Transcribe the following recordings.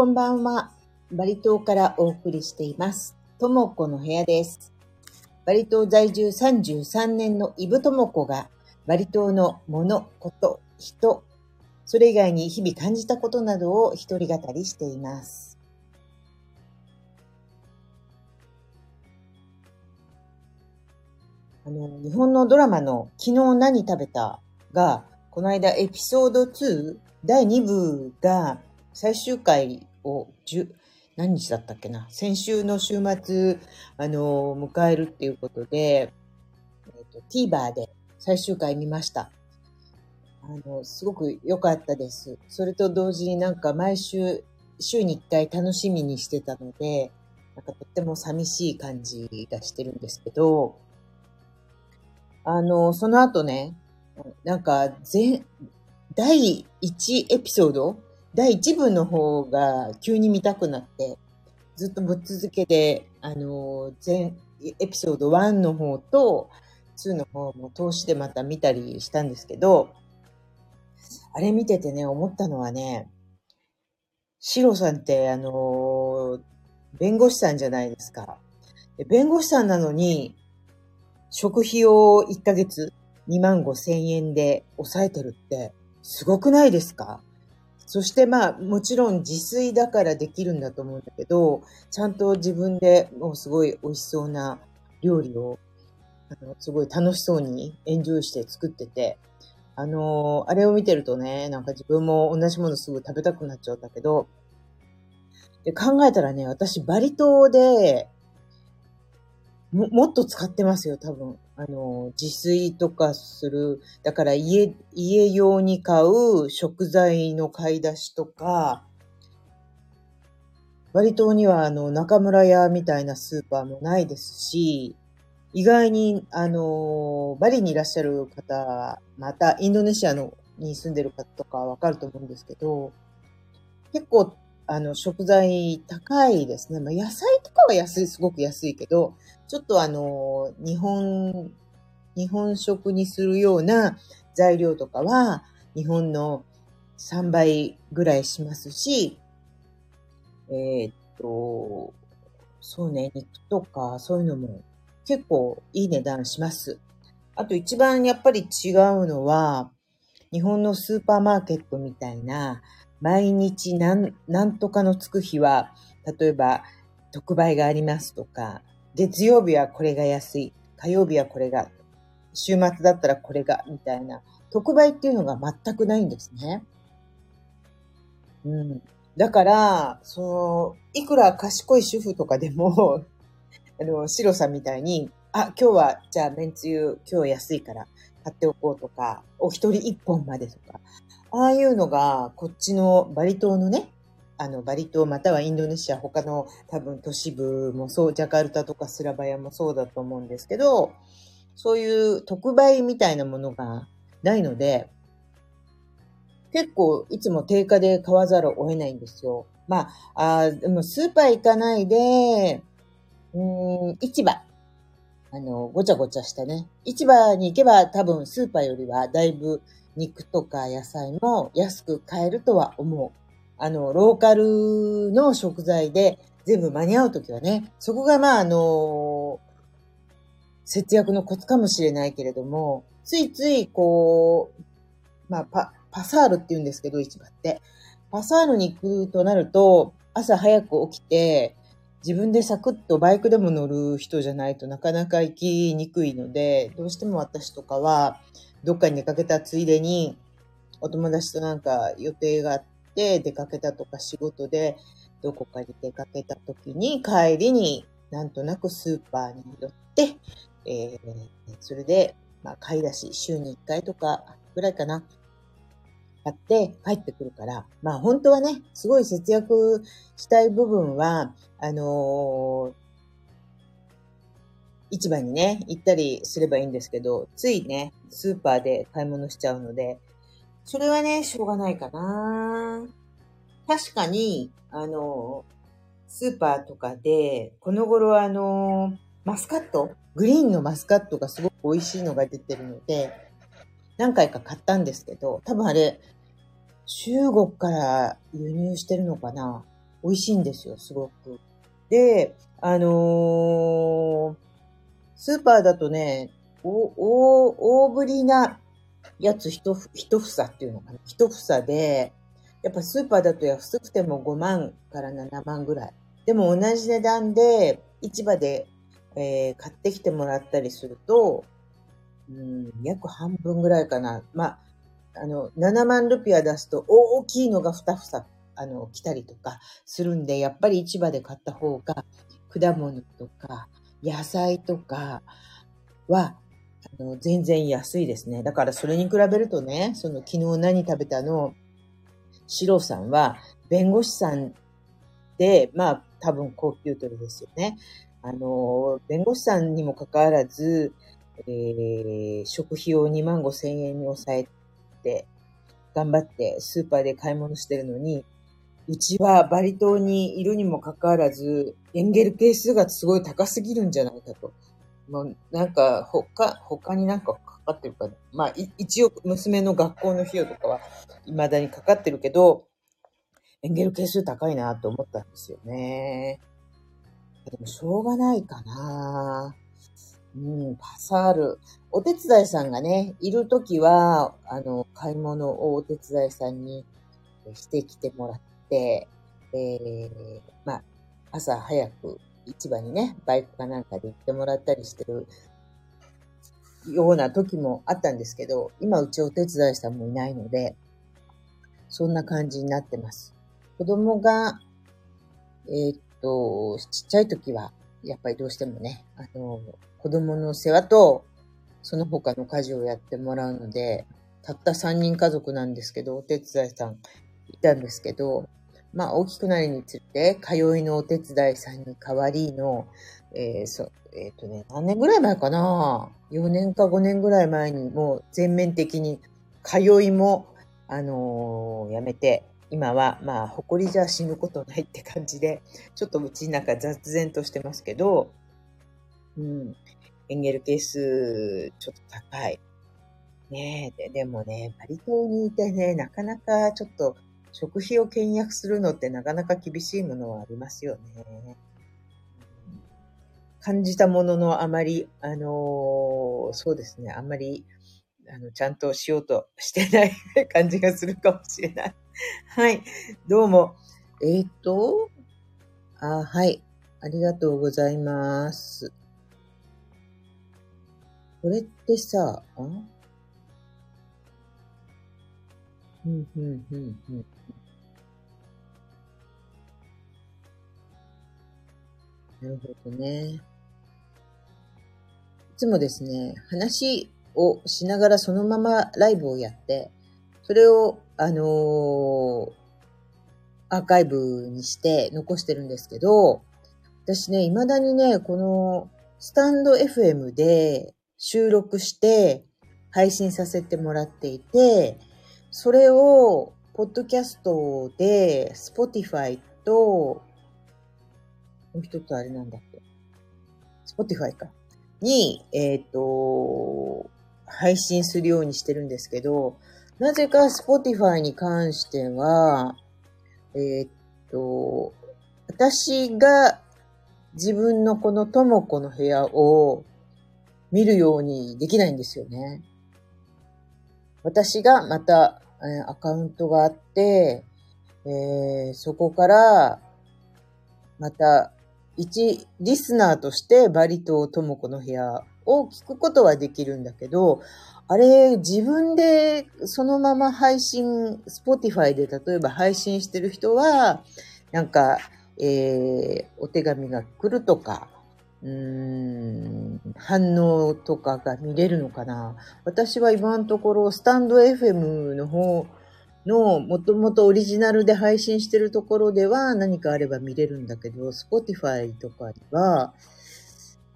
こんばんは。バリ島からお送りしています。ともこの部屋です。バリ島在住33年のイブともこが、バリ島のもの、こと、人、それ以外に日々感じたことなどを一人語りしています。あの、日本のドラマの昨日何食べたが、この間エピソード2第2部が最終回を何日だったっけな？先週の週末、あの、迎えるっていうことで、えっ、と、TVer で最終回見ました。あの、すごく良かったです。それと同時になんか毎週、週に1回楽しみにしてたので、なんかとっても寂しい感じがしてるんですけど、あの、その後ね、なんか、全、第1エピソード第1部の方が急に見たくなって、ずっとぶっ続けで、あの、全、エピソード1の方と2の方も通してまた見たりしたんですけど、あれ見ててね、思ったのはね、シロさんって、あの、弁護士さんじゃないですか。弁護士さんなのに、食費を1ヶ月2万5千円で抑えてるって、すごくないですか？そしてまあ、もちろん自炊だからできるんだと思うんだけど、ちゃんと自分でもうすごい美味しそうな料理を、あの、すごい楽しそうにエンジョイして作ってて、あのあれを見てるとね、なんか自分も同じものすぐ食べたくなっちゃうんだけど、で考えたらね、私バリ島で、も、もっと使ってますよ、多分。あの、自炊とかする。だから家、家用に買う食材の買い出しとか、バリ島にはあの、中村屋みたいなスーパーもないですし、意外に、あの、バリにいらっしゃる方、またインドネシアのに住んでる方とかわかると思うんですけど、結構、あの、食材高いですね。まあ、野菜とかは安い、すごく安いけど、ちょっとあの、日本、日本食にするような材料とかは、日本の3倍ぐらいしますし、えーっと、そうね、肉とかそういうのも結構いい値段します。あと一番やっぱり違うのは、日本のスーパーマーケットみたいな、毎日なん、なんとかのつく日は、例えば特売がありますとか、月曜日はこれが安い、火曜日はこれが、週末だったらこれが、みたいな、特売っていうのが全くないんですね。うん。だから、その、いくら賢い主婦とかでも、あの、シロさんみたいに、あ、今日は、じゃあ、めんつゆ、今日安いから買っておこうとか、お一人一本までとか、ああいうのが、こっちのバリ島のね、あの、バリ島またはインドネシア、他の多分都市部もそう、ジャカルタとかスラバヤもそうだと思うんですけど、そういう特売みたいなものがないので、結構いつも定価で買わざるを得ないんですよ。まあ、あでもスーパー行かないで、うん、市場。あの、ごちゃごちゃしたね。市場に行けば多分スーパーよりはだいぶ肉とか野菜も安く買えるとは思う。あの、ローカルの食材で全部間に合うときはね、そこがまああの、節約のコツかもしれないけれども、ついついこう、まあパ、パサールって言うんですけど、市場って。パサールに行くとなると、朝早く起きて、自分でサクッとバイクでも乗る人じゃないとなかなか行きにくいので、どうしても私とかは、どっかに出かけたついでに、お友達となんか予定があって出かけたとか仕事でどこかに出かけた時に帰りになんとなくスーパーに寄って、えーそれで、まあ、買い出し週に1回とかぐらいかな。買って帰ってくるから、まあ本当はね、すごい節約したい部分は、あのー市場にね、行ったりすればいいんですけど、ついね、スーパーで買い物しちゃうので、それはね、しょうがないかな。確かに、あの、スーパーとかで、この頃あの、マスカットグリーンのマスカットがすごく美味しいのが出てるので、何回か買ったんですけど、多分あれ、中国から輸入してるのかな美味しいんですよ、すごく。で、あのー、スーパーだとね、お、お、大ぶりなやつ一、一房っていうのかな一房で、やっぱスーパーだと安くても5万から7万ぐらい。でも同じ値段で市場で、えー、買ってきてもらったりすると、うん、約半分ぐらいかな。まあ、あの、7万ルピア出すと大きいのが2房、あの、来たりとかするんで、やっぱり市場で買った方が、果物とか、野菜とかは、あの、全然安いですね。だからそれに比べるとね、その昨日何食べたの、シロさんは弁護士さんで、まあ多分高級取りですよね。あの、弁護士さんにもかかわらず、えー、食費を2万5千円に抑えて、頑張ってスーパーで買い物してるのに、うちはバリ島にいるにもかかわらず、エンゲル係数がすごい高すぎるんじゃないかと。もうなんか、他、他になんかかかってるかな。まあ、一応娘の学校の費用とかは未だにかかってるけど、エンゲル係数高いなと思ったんですよね。でもしょうがないかな。うん、パサール。お手伝いさんがね、いるときは、あの、買い物をお手伝いさんにしてきてもらって、えー、まあ、朝早く市場にね、バイクかなんかで行ってもらったりしてるような時もあったんですけど、今うちお手伝いさんもいないので、そんな感じになってます。子供が、えー、っと、ちっちゃい時は、やっぱりどうしてもね、あの、子供の世話と、その他の家事をやってもらうので、たった3人家族なんですけど、お手伝いさんいたんですけど、まあ大きくなるにつれて、通いのお手伝いさんに代わりの、えー、そ、えっ、ー、とね、何年ぐらい前かな ?4 年か5年ぐらい前にもう全面的に通いも、あのー、やめて、今は、まあ、誇りじゃ死ぬことないって感じで、ちょっとうちなんか雑然としてますけど、うん。エンゲル係数、ちょっと高い。ねえ、ででもね、バリ島にいてね、なかなかちょっと食費を倹約するのってなかなか厳しいものはありますよね。感じたもののあまり、あの、そうですね、あんまり、あの、ちゃんとしようとしてない感じがするかもしれない。はい。どうも。えっ、ー、と、あ、はい。ありがとうございます。これってさ、あうん、うん、うん、うん。なるほどね。いつもですね、話をしながらそのままライブをやって、それを、あのー、アーカイブにして残してるんですけど、私ね、未だにね、このスタンド FM で収録して配信させてもらっていて、それを、ポッドキャストで、Spotify と、もう一つあれなんだっけ。Spotify か。に、えっ、ー、と、配信するようにしてるんですけど、なぜか Spotify に関しては、えっ、ー、と、私が自分のこのともこの部屋を見るようにできないんですよね。私がまた、え、アカウントがあって、えー、そこから、また、一リスナーとしてバリとともこの部屋を聞くことはできるんだけど、あれ、自分でそのまま配信、Spotify で例えば配信してる人は、なんか、えー、お手紙が来るとか、うーん、反応とかが見れるのかな。私は今のところ、スタンド FM の方の、もともとオリジナルで配信してるところでは何かあれば見れるんだけど、Spotify とかには、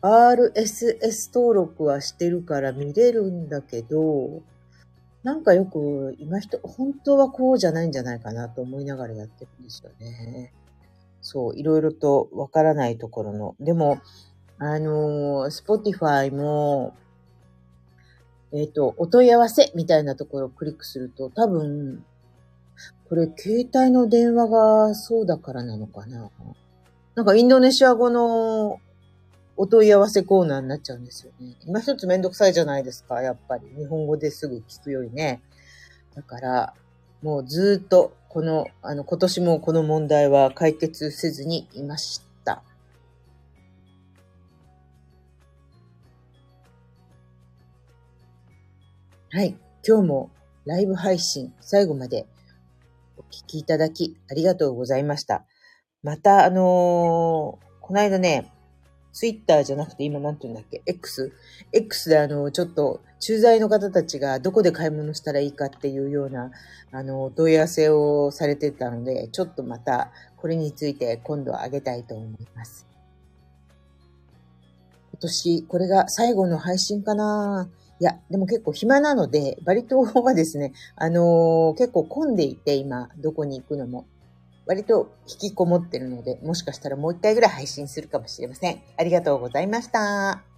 RSS 登録はしてるから見れるんだけど、なんかよく今人、本当はこうじゃないんじゃないかなと思いながらやってるんですよね。そう、いろいろとわからないところの。でも、あのー、Spotify も、えっ、ー、と、お問い合わせみたいなところをクリックすると、多分、これ、携帯の電話がそうだからなのかな。なんかインドネシア語のお問い合わせコーナーになっちゃうんですよね。今一つめんどくさいじゃないですか、やっぱり。日本語ですぐ聞くよりね。だから、もうずっと、この、あの、今年もこの問題は解決せずにいました。はい。今日もライブ配信最後までお聞きいただきありがとうございました。また、あのー、この間ね、ツイッターじゃなくて今なんて言うんだっけ ?X？X であの、ちょっと駐在の方たちがどこで買い物したらいいかっていうような、あの、問い合わせをされてたので、ちょっとまたこれについて今度はあげたいと思います。今年これが最後の配信かないや、でも結構暇なので、バリ島はですね、あのー、結構混んでいて、今、どこに行くのも。割と引きこもってるので、もしかしたらもう一回ぐらい配信するかもしれません。ありがとうございました。